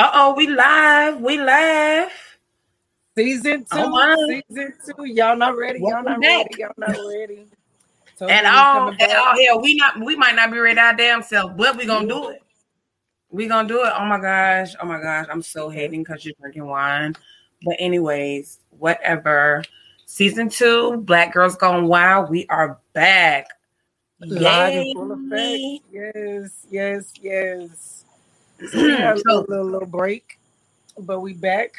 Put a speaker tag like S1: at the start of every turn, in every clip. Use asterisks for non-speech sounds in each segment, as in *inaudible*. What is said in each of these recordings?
S1: Uh oh, we live. We live.
S2: Season two.
S1: Oh,
S2: season two. Y'all not ready. Y'all not ready. Y'all not ready. So
S1: At all, at all hell, we not we might not be ready our damn self, but we gonna do it. We gonna do it. Oh my gosh. Oh my gosh. I'm so hating because you're drinking wine. But anyways, whatever. Season two, Black Girls Gone Wild. We are back.
S2: Live
S1: Yay.
S2: in full effect. Yes, yes, yes. So *clears throat* we had a little, little, little break, but we back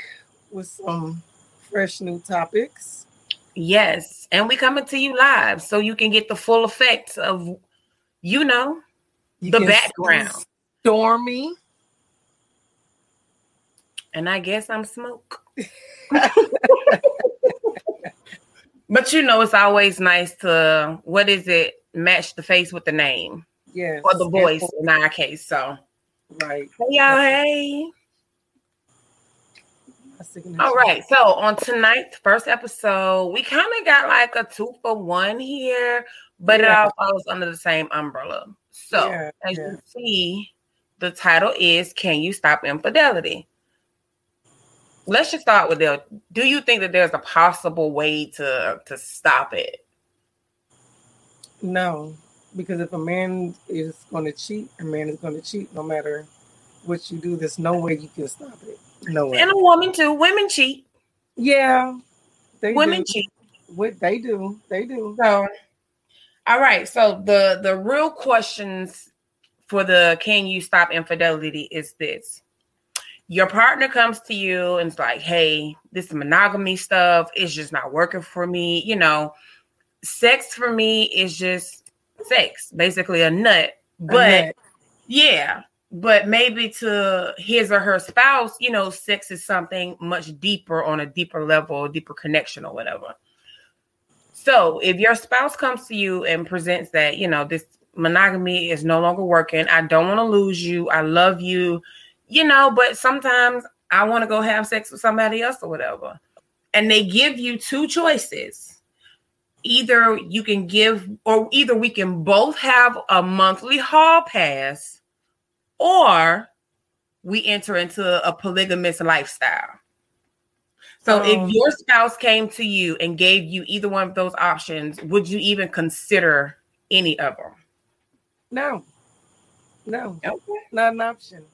S2: with some fresh new topics.
S1: Yes, and we coming to you live so you can get the full effects of, you know,
S2: You
S1: the background.
S2: Stormy.
S1: And I guess I'm smoke. *laughs* but you know, it's always nice to what is it? Match the face with the name
S2: Yes.
S1: or the voice in our case. So,
S2: Right.
S1: hey y'all, hey. All right. So on tonight's first episode, we kind of got like a two for one here, but it all falls under the same umbrella. So
S2: Yeah,
S1: as
S2: yeah.
S1: you see, the title is Can You Stop Infidelity? Let's just start with that. Do you think that there's a possible way to to stop it?
S2: No, because if a man is going to cheat, a man is going to cheat no matter what you do. There's no way you can stop it. No way.
S1: And a woman too. Women cheat.
S2: yeah, they
S1: Women
S2: do.
S1: cheat.
S2: What they do, they do.
S1: So, all right. So the the real questions for the can you stop infidelity is this: your partner comes to you and it's like, "Hey, this monogamy stuff is just not working for me." You know, sex for me is just sex, basically a nut. But
S2: nut.
S1: yeah, but maybe to his or her spouse, you know, sex is something much deeper on a deeper level, deeper connection or whatever. So if your spouse comes to you and presents that, you know, this monogamy is no longer working, I don't want to lose you, I love you, you know, but sometimes I want to go have sex with somebody else or whatever. And they give you two choices. Either you can give, or either we can both have a monthly hall pass, or we enter into a polygamous lifestyle. So
S2: Um,
S1: if your spouse came to you and gave you either one of those options, would you even consider any of them?
S2: No, no,
S1: Okay.
S2: not an option.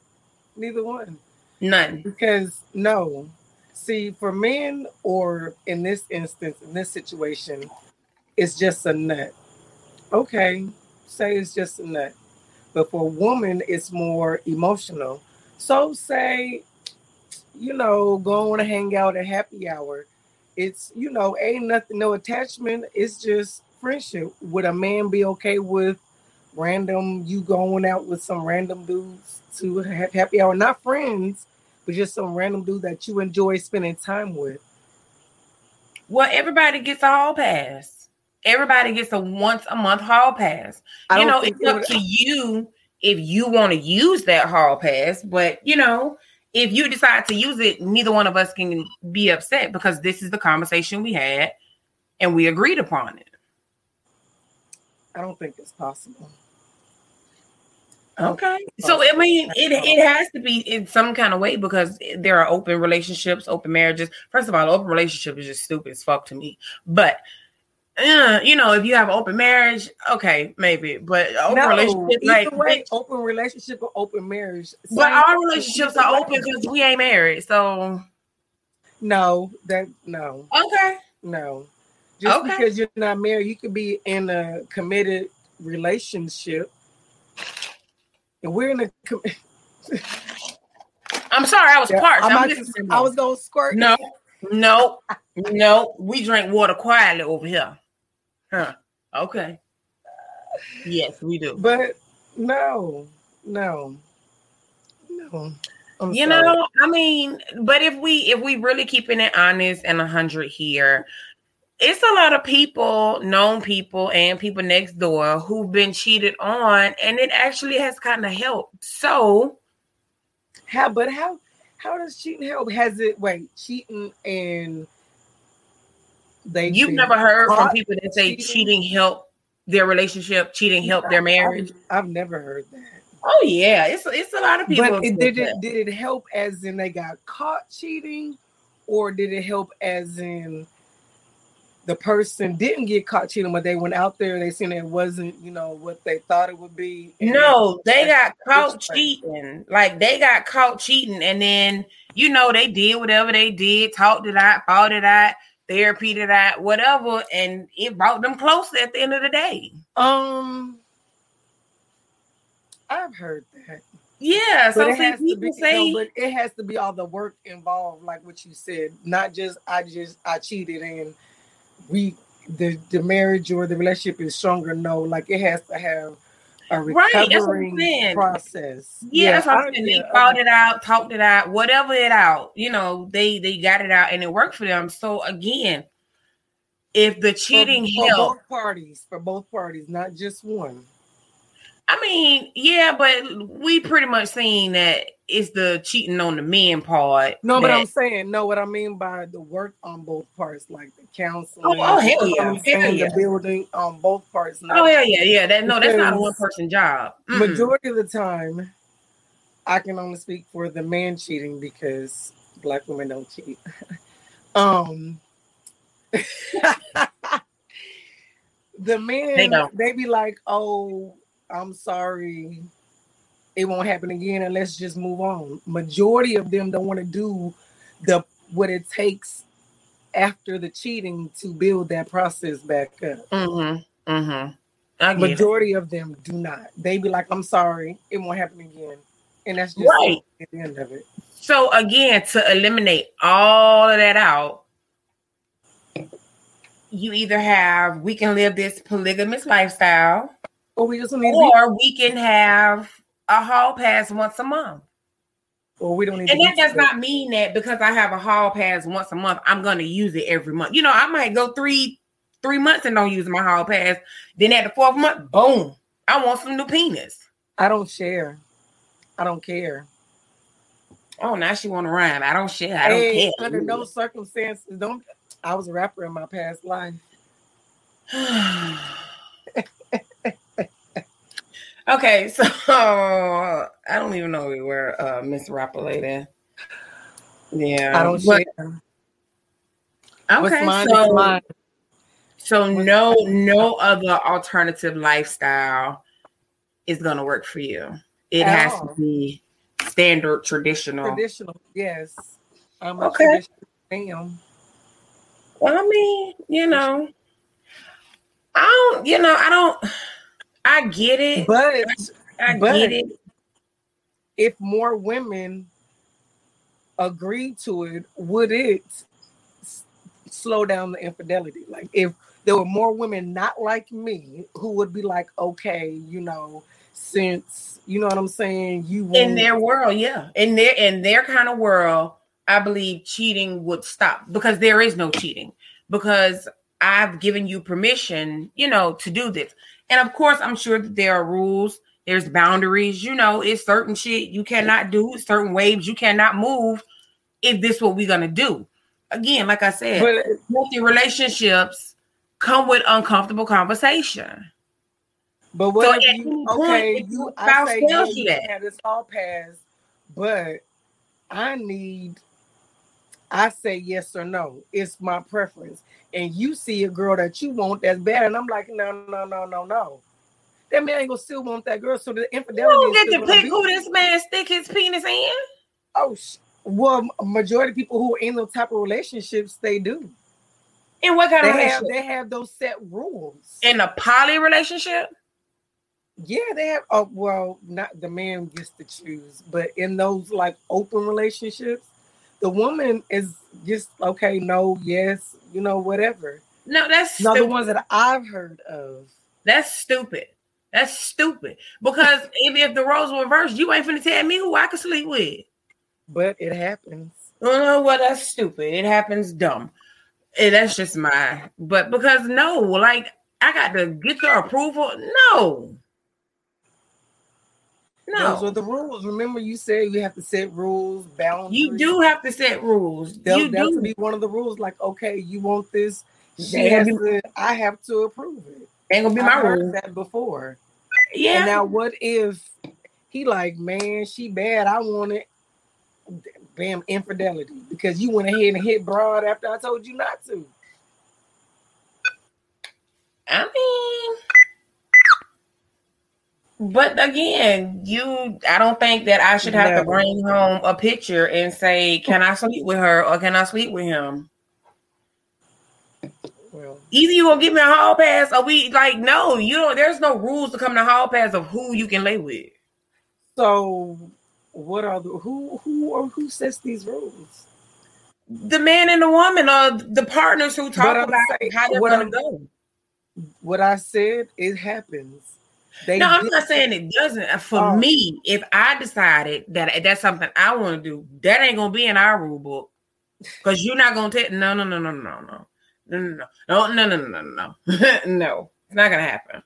S2: Neither one.
S1: None.
S2: Because no, see, for men, or in this instance, in this situation, it's just a nut. Okay, say it's just a nut. But for a woman, it's more emotional. So say, you know, going to hang out at happy hour. It's you know, ain't nothing, no attachment. It's just friendship. Would a man be okay with random you going out with some random dudes to have happy hour? Not friends, but just some random dude that you enjoy spending time with.
S1: Well, everybody gets a hall pass. Everybody gets a once a month hall pass.
S2: I
S1: you know, it's up to you if you want to use that hall pass. But you know, if you decide to use it, neither one of us can be upset because this is the conversation we had and we agreed upon it.
S2: I don't think it's possible.
S1: Okay. So I mean, it it has to be in some kind of way because there are open relationships, open marriages. First of all, open relationship is just stupid as fuck to me. But uh, you know, if you have open marriage, okay, maybe. But open
S2: no,
S1: relationship, like,
S2: way, open relationship or open marriage.
S1: but our relationships are open because we ain't married. So
S2: No, that no,
S1: okay,
S2: no. Just
S1: Okay.
S2: because you're not married, you could be in a committed relationship. And we're in a. Com-
S1: I'm sorry, I was
S2: Yeah,
S1: parched.
S2: I'm
S1: I'm listening.
S2: I was gonna squirt.
S1: no, no, no. We drink water quietly over here. Huh? Okay. Yes, we do.
S2: but no, no, no. I'm
S1: you
S2: sorry.
S1: know i mean but if we if we really keeping it honest and 100 here it's a lot of people known people and people next door who've been cheated on and it actually has kind of helped so
S2: How? But how? How does cheating help? Has it? Wait, cheating and they.
S1: you've never heard from people that say
S2: cheating?
S1: helped their relationship cheating helped their marriage
S2: I've, I've never heard that.
S1: Oh yeah, it's it's a lot of people.
S2: But it, did it did it help as in they got caught cheating, or did it help as in the person didn't get caught cheating, but they went out there, they seen it wasn't, you know, what they thought it would be.
S1: No, they got caught cheating. Like they got caught cheating, and then you know they did whatever they did, talked it out, fought it out, therapy it out, whatever, and it brought them closer at the end of the day.
S2: Um, I've heard that.
S1: Yeah, so see, people
S2: be,
S1: say,
S2: but it has to be all the work involved, like what you said, not just I just I cheated and we the the marriage or the relationship is stronger. No, like it has to have a recovering right, process.
S1: Yeah, yeah that's what I'm saying. They uh-huh. fought it out, talked it out, whatever it out. You know, they they got it out and it worked for them. So again, if the cheating
S2: for, for both parties, for both parties, not just one.
S1: I mean, yeah, but we pretty much seen that it's the cheating on the men part.
S2: No, but I'm saying no. What I mean by the work on both parts, like the counseling,
S1: oh, oh hell yeah, hell
S2: yeah. the building on both parts.
S1: Oh hell yeah, yeah. That no, that's not a one person job.
S2: mm Majority of the time, I can only speak for the man cheating because black women don't cheat. *laughs* um. *laughs* the men they, they be like, oh, I'm sorry, it won't happen again, and let's just move on. Majority of them don't want to do the what it takes after the cheating to build that process back up.
S1: Mm-hmm. Mm-hmm.
S2: Majority it. of them do not. They be like, "I'm sorry, it won't happen again," and that's just
S1: right
S2: at the end of it.
S1: So again, to eliminate all of that out, you either have we can live this polygamous lifestyle
S2: or we just
S1: need or we can have a hall pass once a month.
S2: Or we don't need
S1: and that does not mean that because I have a hall pass once a month, I'm gonna use it every month. You know, I might go three three months and don't use my hall pass. Then at the fourth month, boom, I want some new penis.
S2: I don't share. I don't care.
S1: Oh, now she want to rhyme. I don't share. I don't hey, care.
S2: Under no circumstances, don't. I was a rapper in my past life. *sighs* *sighs* *sighs*
S1: Okay, so uh, *laughs* I don't even know where uh, Miss Rapper Yeah,
S2: I don't but, share.
S1: Okay, mine so mine. so no no other alternative lifestyle is gonna work for you. It At has all. to be standard traditional.
S2: Traditional, yes. I'm okay. Damn.
S1: Well, I mean, you know, I don't. You know, I don't. I get it.
S2: But
S1: I
S2: but
S1: get it.
S2: If more women agreed to it, would it slow down the infidelity? Like if there were more women not like me who would be like, okay, you know, since you know what I'm saying, you
S1: won't... in their world, yeah, in their in their kind of world, I believe cheating would stop because there is no cheating because I've given you permission, you know, to do this. And of course, I'm sure that there are rules, there's boundaries, you know, it's certain shit you cannot do, certain waves you cannot move if this what we're gonna do. Again, like I said, healthy relationships come with uncomfortable conversation.
S2: But what so if you okay, you I say yeah, you have this all pass, but I need I say yes or no. It's my preference and you see a girl that you want that's bad, and I'm like, no, no, no, no, no. That man ain't gonna still want that girl. So the infidelity.
S1: You don't get to pick who this man stick his penis in.
S2: Oh, well, majority of people who are in those type of relationships, they do.
S1: In what kind
S2: they
S1: of
S2: have? They have those set rules.
S1: In a poly relationship.
S2: Yeah, they have. Oh, well, not the man gets to choose, but in those like open relationships, the woman is just okay, no, yes, you know, whatever.
S1: No, that's
S2: not the ones that I've heard of.
S1: That's stupid. That's stupid. Because *laughs* if, if the roles were reversed, you ain't finna tell me who I could sleep with.
S2: But it happens.
S1: Oh no, well, that's stupid. It happens dumb. And that's just my but because no, like I got to get your approval. No.
S2: No. Those are the rules. Remember, you said you have to set rules, boundaries.
S1: You do have to set rules. That, you
S2: that to be one of the rules. Like, okay, you want this? She has to, I have to approve it.
S1: Ain't gonna be my
S2: rule. That before.
S1: Yeah.
S2: And now, what if He like, man, she bad. I want it. Bam, infidelity because you went ahead and hit broad after I told you not to.
S1: I mean, but again, you I don't think that I should have to bring home a picture and say, Can I sleep with her or can I sleep with him? Well, either you gonna give me a hall pass or we like no, you don't there's no rules to come to hall pass of who you can lay with.
S2: So what are the who who or who sets these rules?
S1: The man and the woman are the partners who talk about saying, how they're gonna I'm, go.
S2: What I said, it happens.
S1: They no, I'm not saying it doesn't. Uh, for oh. me, if I decided that uh, that's something I want to do, that ain't gonna be in our rule book. Because you're not gonna take no no no no no no no no no oh, no no no no no. *laughs* No. It's not gonna happen.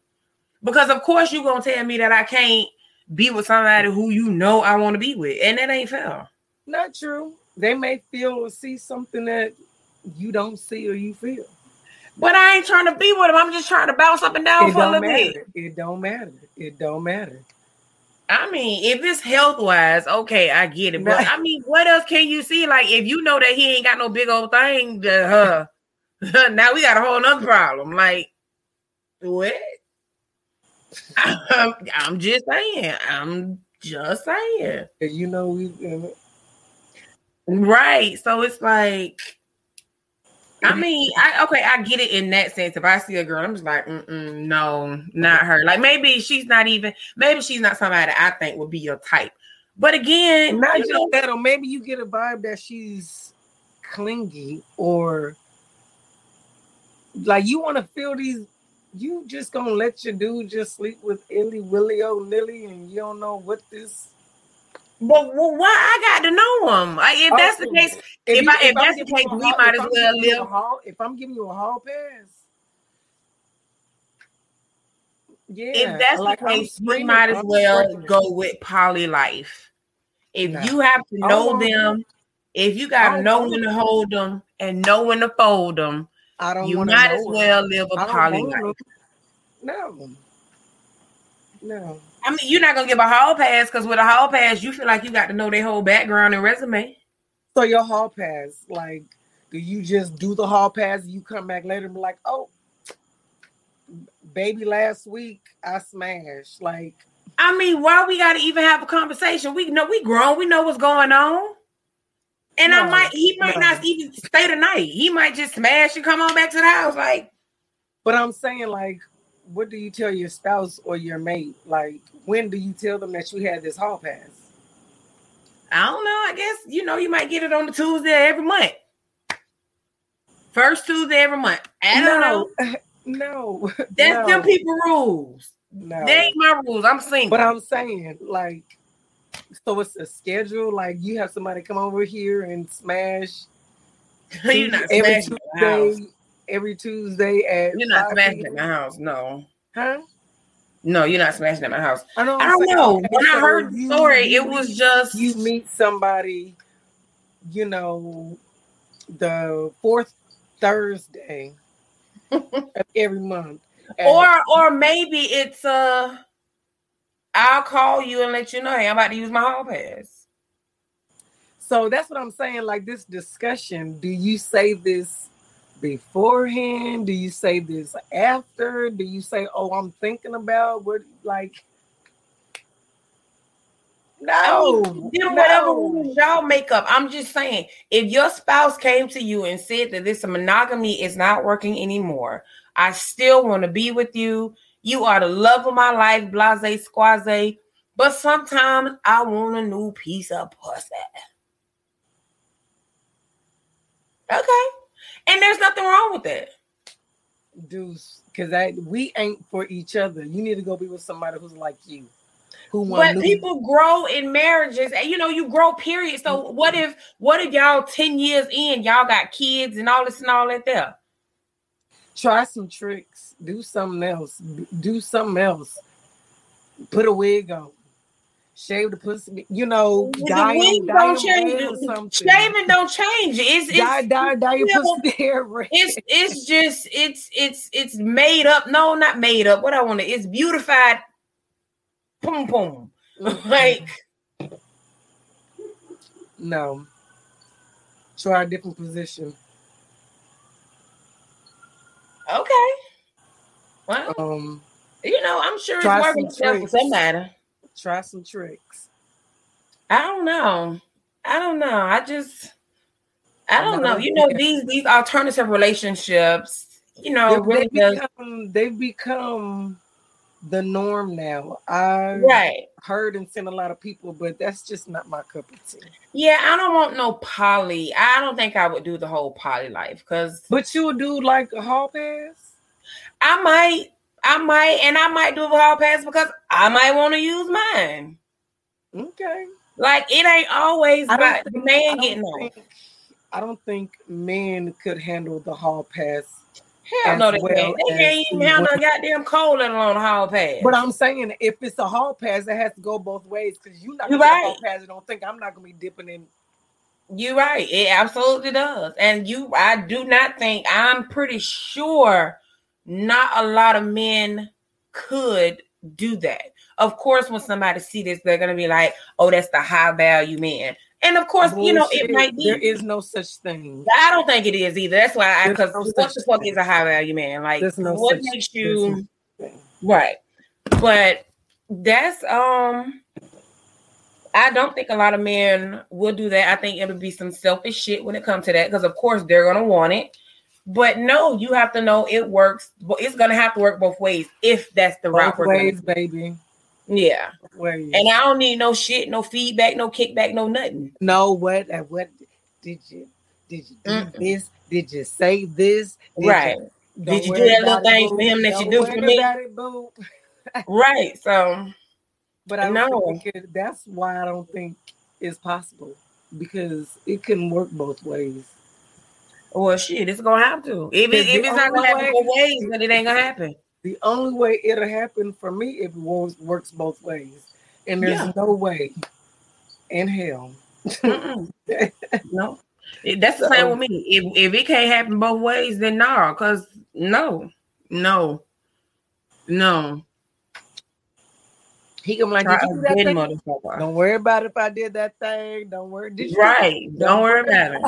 S1: Because of course you're gonna tell me that I can't be with somebody who you know I want to be with, and that ain't fair.
S2: Not true. They may feel or see something that you don't see or you feel.
S1: But I ain't trying to be with him. I'm just trying to bounce up and down it for a little
S2: matter. bit. It don't matter. It don't matter.
S1: I mean, if it's health wise, okay, I get it. But I mean, what else can you see? Like, if you know that he ain't got no big old thing, uh, *laughs* now we got a whole nother problem. Like, what? I'm, *laughs* I'm just saying. I'm just saying.
S2: You know, we
S1: right. So it's like, I mean, I okay, I get it in that sense. If I see a girl, I'm just like, no, not her. Like maybe she's not even. Maybe she's not somebody I think would be your type. But again,
S2: not just know, that, or maybe you get a vibe that she's clingy or like you want to feel these you just gonna let your dude just sleep with Illy Willy O Lily and you don't know what this
S1: but well, why I got to know him? Like, if that's the oh, case, if, if, I, if, if that's the case, we might as well live.
S2: Hall, if I'm giving you a hall pass,
S1: yeah. If that's like the case, we might as well go with poly life. If nah. you have to oh, know them, if you got to know when to hold them and know when to fold them, I don't. You might as well live a poly life.
S2: No. No.
S1: I mean, you're not gonna give a hall pass because with a hall pass, you feel like you got to know their whole background and resume.
S2: So your hall pass, like, do you just do the hall pass? And You come back later and be like, oh, baby, last week I smashed. Like,
S1: I mean, why we got to even have a conversation? We know we grown. We know what's going on. And no, I might, he might no. not even stay the night. He might just smash and come on back to the house. Like,
S2: but I'm saying, like, what do you tell your spouse or your mate? Like, when do you tell them that you had this hall pass?
S1: I don't know. I guess you know you might get it on the Tuesday every month. First Tuesday every month. I don't no, know. *laughs*
S2: No,
S1: that's no. them people rules. No, they ain't my rules. I'm single.
S2: But I'm saying, like, so it's a schedule. Like you have somebody come over here and smash. *laughs*
S1: You're not every Tuesday.
S2: Every Tuesday at.
S1: You're not smashing at my house. No.
S2: Huh?
S1: No, you're not smashing at my house. I don't, I don't know. When I heard the story, you, it was just
S2: you meet somebody, you know, the fourth Thursday *laughs* of every month.
S1: Or or maybe it's uh I'll call you and let you know, hey, I'm about to use my hall pass.
S2: So that's what I'm saying. Like this discussion, do you say this beforehand? Do you say this after? Do you say, oh, I'm thinking about what like no,
S1: I mean, no. whatever rules y'all make up. I'm just saying, if your spouse came to you and said that this monogamy is not working anymore, I still want to be with you. You are the love of my life, blase squaze. But sometimes I want a new piece of pussy. Okay. And there's nothing wrong with that.
S2: Deuce, because I we ain't for each other. You need to go be with somebody who's like you.
S1: Who but new- people grow in marriages, and you know, you grow, period. So mm-hmm. what if what if y'all 10 years in, y'all got kids and all this and all that there?
S2: Try some tricks. Do something else. Do something else. Put a wig on. Shave the pussy. You know, dye,
S1: the dye don't change. Shaving don't change. It's, it's
S2: dye, dye, dye your know, pussy *laughs* hair
S1: red. It's it's just it's it's it's made up. No, not made up. What I want to. It's beautified. Boom boom. like, *laughs*
S2: no. Try a different position.
S1: Okay. Well,
S2: um,
S1: you know, I'm sure it's working itself for somebody.
S2: Try some tricks.
S1: I don't know. I don't know. I just I don't know. You know, these these alternative relationships, you know,
S2: they,
S1: really
S2: they become, they've become the norm now. I
S1: right
S2: heard and seen a lot of people, but that's just not my cup of tea.
S1: Yeah, I don't want no poly. I don't think I would do the whole poly life because.
S2: But you would do like a hall pass.
S1: I might, I might, and I might do a hall pass because I might want to use mine.
S2: Okay.
S1: Like it ain't always about the man getting
S2: on. I don't think men could handle the hall pass
S1: Hell no, they well can't. They can't even handle a goddamn cold, let alone a hall pass.
S2: But I'm saying if it's a hall pass, it has to go both ways because you're not gonna right. hall pass. I don't think I'm not gonna be dipping in.
S1: You're right. It absolutely does. And you, I do not think. I'm pretty sure not a lot of men could do that. Of course, when somebody see this, they're gonna be like, "Oh, that's the high value man." And of course, Bullshit. you know, it might be.
S2: There is no such thing.
S1: I don't think it is either. That's why I, because no what the fuck thing. is a high value man? Like, no what makes you right? But that's um, I don't think a lot of men will do that. I think it'll be some selfish shit when it comes to that because, of course, they're gonna want it. But no, you have to know it works. But it's gonna have to work both ways if that's the both route
S2: we're ways, baby.
S1: Yeah. And I don't need no shit, no feedback, no kickback, no nothing.
S2: No, what uh, what did you did you do Mm-mm. this? Did you say this?
S1: Did right. You, did you do that little thing for him that don't you do for me? It, *laughs* right. So
S2: but I know that's why I don't think it's possible because it can work both ways.
S1: Well, shit, it's gonna have to. If, it, if it's not gonna happen both ways, then it ain't gonna happen.
S2: The only way it'll happen for me if it works both ways, and there's yeah. no way in hell. *laughs*
S1: no, that's the so, same with me. If if it can't happen both ways, then no, because no, no, no.
S2: He come like, Don't worry about if I did that thing. Don't worry.
S1: right. Don't, don't worry about it.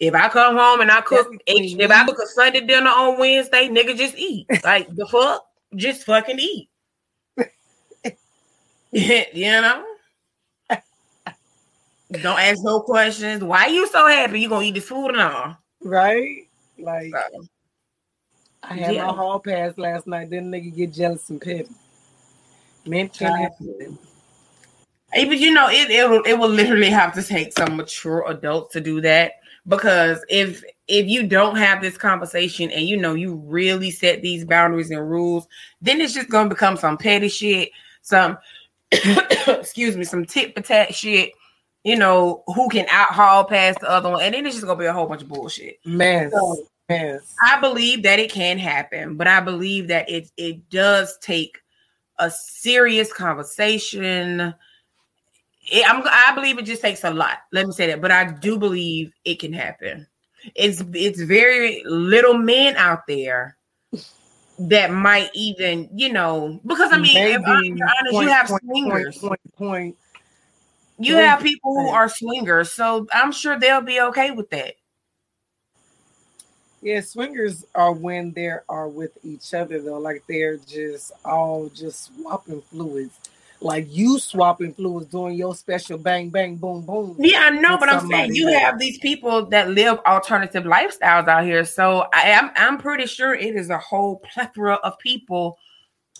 S1: If I come home and I cook, if I cook a Sunday dinner on Wednesday, nigga, just eat. *laughs* Like the fuck, just fucking eat. *laughs* you know. Don't ask no questions. Why you so happy? You gonna eat this food and all?
S2: Right? Like so, I had yeah. my hall pass last night. Then nigga get jealous and petty. Men can't
S1: Hey, but you know, it it will, it will literally have to take some mature adults to do that because if if you don't have this conversation and you know you really set these boundaries and rules then it's just gonna become some petty shit some *coughs* excuse me some tit for tat shit you know who can out haul past the other one and then it's just gonna be a whole bunch of bullshit.
S2: Man so, yes.
S1: I believe that it can happen but i believe that it it does take a serious conversation it, I'm, I believe it just takes a lot. Let me say that, but I do believe it can happen. It's it's very little men out there that might even, you know, because I mean, Maybe if I'm honest, point, you have point, swingers.
S2: Point, point,
S1: you have people who are swingers, so I'm sure they'll be okay with that.
S2: Yeah, swingers are when they are with each other though, like they're just all just swapping fluids like you swapping fluids doing your special bang bang boom boom.
S1: Yeah, I know, but I'm saying you have these people that live alternative lifestyles out here. So I am I'm pretty sure it is a whole plethora of people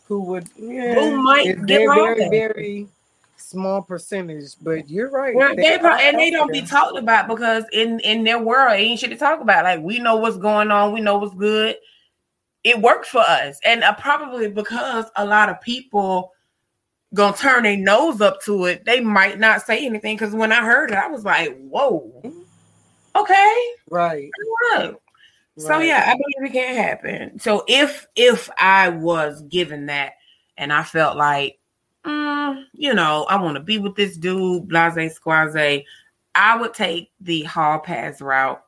S2: who would yeah, who might get very very small percentage, but you're right.
S1: Well, they, probably, and they don't be talked about because in in their world ain't shit to talk about. Like we know what's going on, we know what's good. It worked for us, and uh, probably because a lot of people gonna turn their nose up to it, they might not say anything. Because when I heard it, I was like, "Whoa, okay,
S2: right,
S1: right." So yeah, I believe it can happen. So if if I was given that and I felt like, mm, you know, I want to be with this dude, blase squaze, I would take the hall pass route,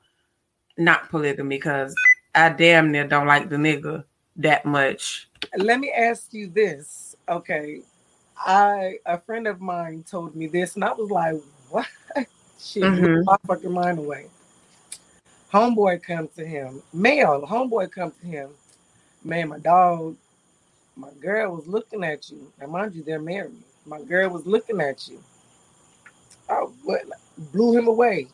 S1: not polygamy, because I damn near don't like the nigga that much.
S2: Let me ask you this. Okay, I a friend of mine told me this, and I was like, "What? *laughs* She mm-hmm. my fucking mind away." Homeboy comes to him, male. Homeboy comes to him, man. My dog, my girl was looking at you. Now, mind you, they're married. My girl was looking at you. I what, blew him away.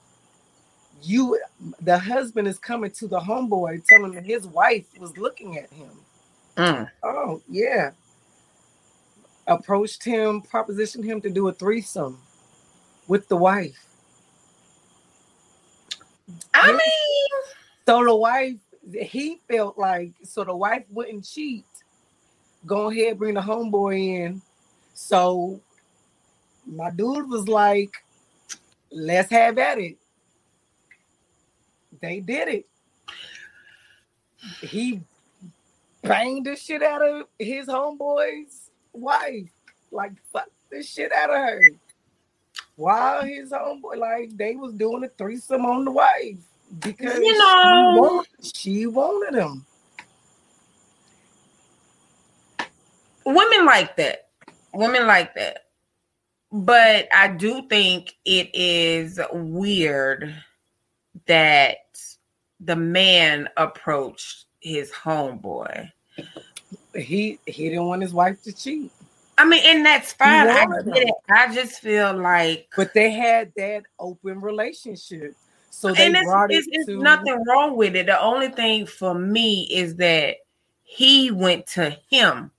S2: You, the husband is coming to the homeboy, telling him his wife was looking at him. Mm. Oh yeah. Approached him, propositioned him to do a threesome with the wife.
S1: I mean,
S2: so the wife, he felt like so the wife wouldn't cheat. Go ahead, bring the homeboy in. So my dude was like, let's have at it. They did it. He banged the shit out of his homeboy's wife. Like fuck the shit out of her. While his homeboy, like they was doing a threesome on the wife because you know she wanted, she wanted him.
S1: Women like that. Women like that. But I do think it is weird that the man approached his homeboy.
S2: He he didn't want his wife to cheat.
S1: I mean, and that's fine. I get it. I just feel like,
S2: but they had that open relationship, so they and brought
S1: it's,
S2: it.
S1: It's
S2: to...
S1: nothing wrong with it. The only thing for me is that he went to him.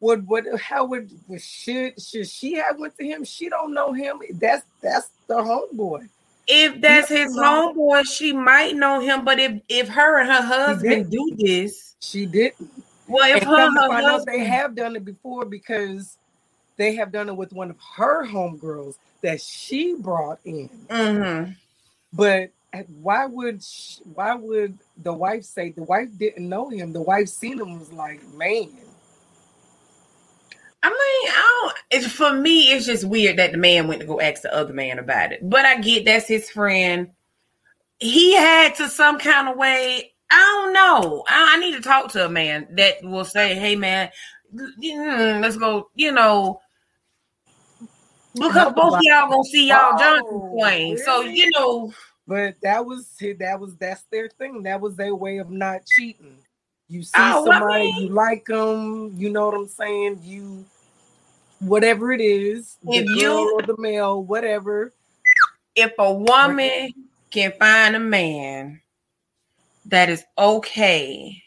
S2: Would what? How would should should she have went to him? She don't know him. That's that's the homeboy.
S1: If that's his homeboy, she might know him. But if if her and her husband do this,
S2: she didn't.
S1: Well, if her, her husband,
S2: they have done it before because they have done it with one of her homegirls that she brought in.
S1: Mm-hmm.
S2: But why would she, why would the wife say the wife didn't know him? The wife seen him was like, man.
S1: I mean, I don't. It's for me. It's just weird that the man went to go ask the other man about it. But I get that's his friend. He had to some kind of way. I don't know. I, I need to talk to a man that will say, "Hey, man, mm, let's go." You know, because both y'all gonna see y'all oh, Jonathan Swain. Really? So you know.
S2: But that was that was that's their thing. That was their way of not cheating. You see oh, somebody, I mean, you like them, you know what I'm saying? You whatever it is, if the you or the male, whatever.
S1: If a woman can find a man that is okay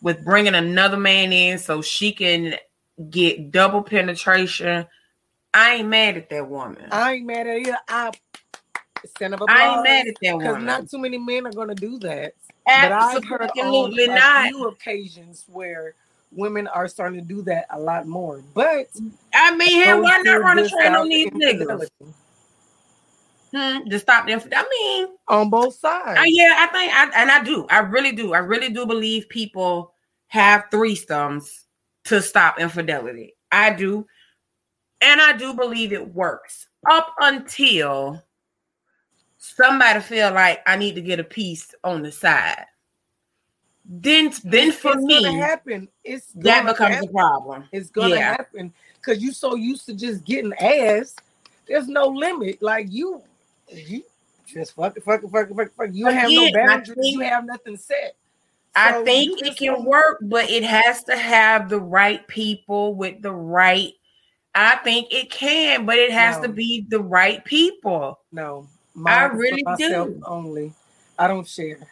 S1: with bringing another man in so she can get double penetration, I ain't mad at that woman.
S2: I ain't mad at you. I
S1: send up I ain't mad at that woman because
S2: not too many men are gonna do that.
S1: Absolutely
S2: but I've heard on a few occasions where women are starting to do that a lot more. But
S1: I mean, why not run a train on these niggas? Hmm, to stop them. I mean,
S2: on both sides.
S1: Uh, yeah, I think, I, and I do. I really do. I really do believe people have threesomes to stop infidelity. I do, and I do believe it works up until somebody feel like I need to get a piece on the side. Then, then it's, for
S2: it's
S1: me,
S2: gonna happen. It's
S1: that becomes
S2: happen.
S1: a problem.
S2: It's gonna yeah. happen because you're so used to just getting ass. There's no limit. Like you, you just fuck, fuck, fuck, fuck, fuck. You Again, have no boundaries. Think, you have nothing set.
S1: So I think it can work, but it has to have the right people with the right. I think it can, but it has no. to be the right people.
S2: No,
S1: I really do.
S2: Only, I don't share.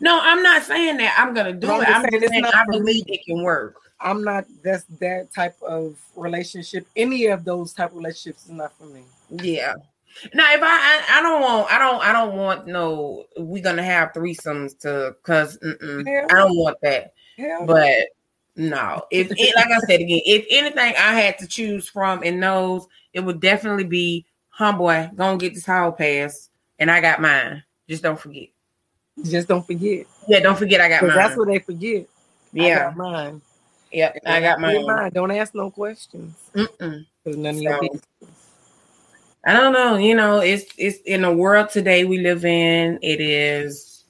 S1: No, I'm not saying that I'm gonna do it. I'm just saying, saying I believe it can work.
S2: I'm not. That's that type of relationship. Any of those type of relationships is not for me.
S1: Yeah. Now, if I, I, I don't want, I don't, I don't want no. We're gonna have threesomes to, cause I don't want that. Hell but no, if it, like I said again, if anything I had to choose from in those, it would definitely be homeboy, gonna get this hall pass, and I got mine. Just don't forget.
S2: Just don't forget.
S1: Yeah, don't forget I got mine.
S2: That's what they forget.
S1: Yeah,
S2: I got mine.
S1: Yep, I got mine. mine.
S2: Don't ask no questions.
S1: Mm-mm.
S2: None of your business.
S1: I don't know. You know, it's it's in the world today we live in. It is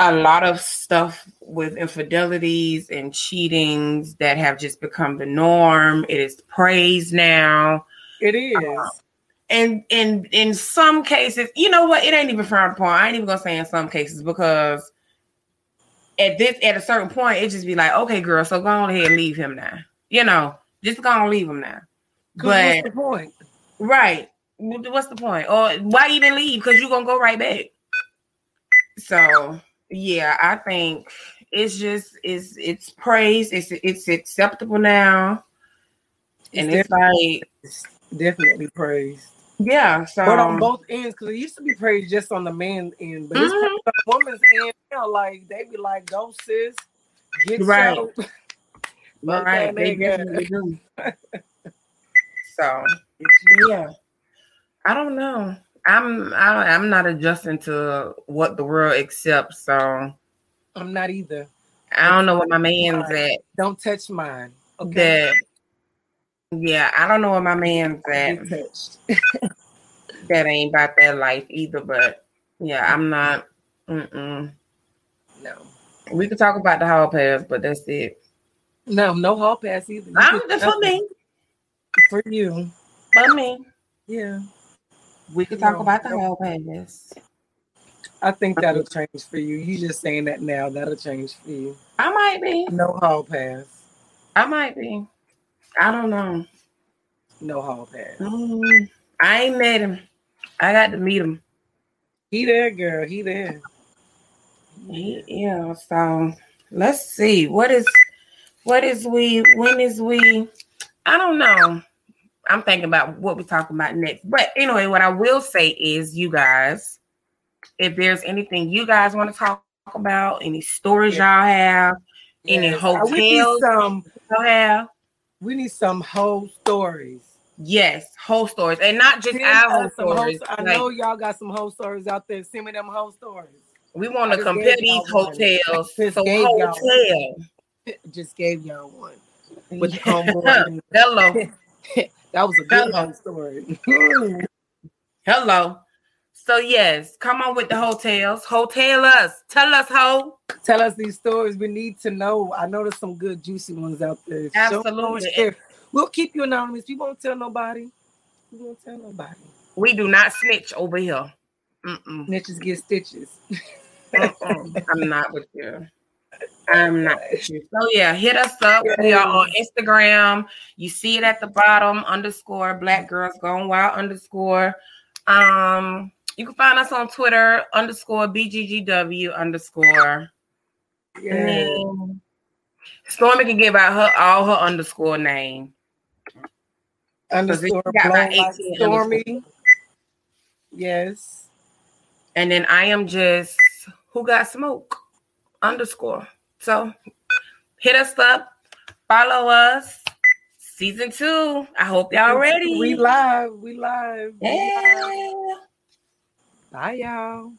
S1: a lot of stuff with infidelities and cheatings that have just become the norm. It is praised now.
S2: It is. Uh,
S1: and in in some cases, you know what? It ain't even frowned upon. I ain't even gonna say in some cases because at this at a certain point, it just be like, okay, girl, so go on ahead and leave him now. You know, just go on leave him now.
S2: But what's the point?
S1: Right. What's the point? Or why even leave? Because you're gonna go right back. So yeah, I think it's just it's it's praise. It's it's acceptable now, and it's, like it's
S2: definitely praised.
S1: Yeah, so
S2: but on both ends, because it used to be praised just on the man end, but it's mm-hmm. the woman's end now. Like they be like, "Go sis, get right."
S1: right, *laughs* they definitely do. *laughs* so yeah, I don't know. I'm I, am i am not adjusting to what the world accepts. So
S2: I'm not either.
S1: I don't know what my man's at.
S2: Don't touch mine.
S1: Okay. That, yeah, I don't know what my man's at. *laughs* that ain't about that life either. But yeah, I'm not. Mm-mm.
S2: No.
S1: We could talk about the hall pass, but that's it.
S2: No, no hall pass either.
S1: I'm, that's for me.
S2: For you.
S1: For me.
S2: Yeah.
S1: We could talk no, about the no. hall pass.
S2: I think that'll change for you. You just saying that now, that'll change for you.
S1: I might be.
S2: No hall pass.
S1: I might be. I don't know.
S2: No hall pass.
S1: Mm, I ain't met him. I got to meet him.
S2: He there, girl. He there.
S1: He, yeah. So let's see. What is what is we? When is we? I don't know. I'm thinking about what we're talking about next. But anyway, what I will say is, you guys, if there's anything you guys want to talk about, any stories y'all have, yes. any hotels we need some, y'all have,
S2: we need some whole stories.
S1: Yes, whole stories, and not just our whole stories.
S2: Whole, I like, know y'all got some whole stories out there. Send me them whole stories.
S1: We want to compare these hotels. So hotel. *laughs*
S2: Just gave y'all one with the homeboy. *laughs*
S1: Hello. *laughs*
S2: that was a good Hello. story. *laughs*
S1: Hello. So yes, come on with the hotels. Hotel us. Tell us how.
S2: Tell us these stories. We need to know. I know there's some good juicy ones out there.
S1: Absolutely.
S2: We'll keep you anonymous. We won't tell nobody. We won't tell nobody.
S1: We do not snitch over here. Mm-mm.
S2: Snitches get stitches.
S1: I'm not with you. I'm not. So yeah, hit us up. We are on Instagram. You see it at the bottom underscore black girls Gone wild underscore. Um you can find us on Twitter underscore BGGW underscore. Yeah. Stormy can give out her all her underscore name.
S2: Underscore like Stormy. Yes.
S1: And then I am just who got smoke underscore. So hit us up, follow us. Season two. I hope y'all ready.
S2: We live. We live.
S1: Yeah.
S2: Bye, y'all.